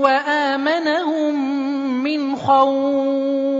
وآمنهم من خوف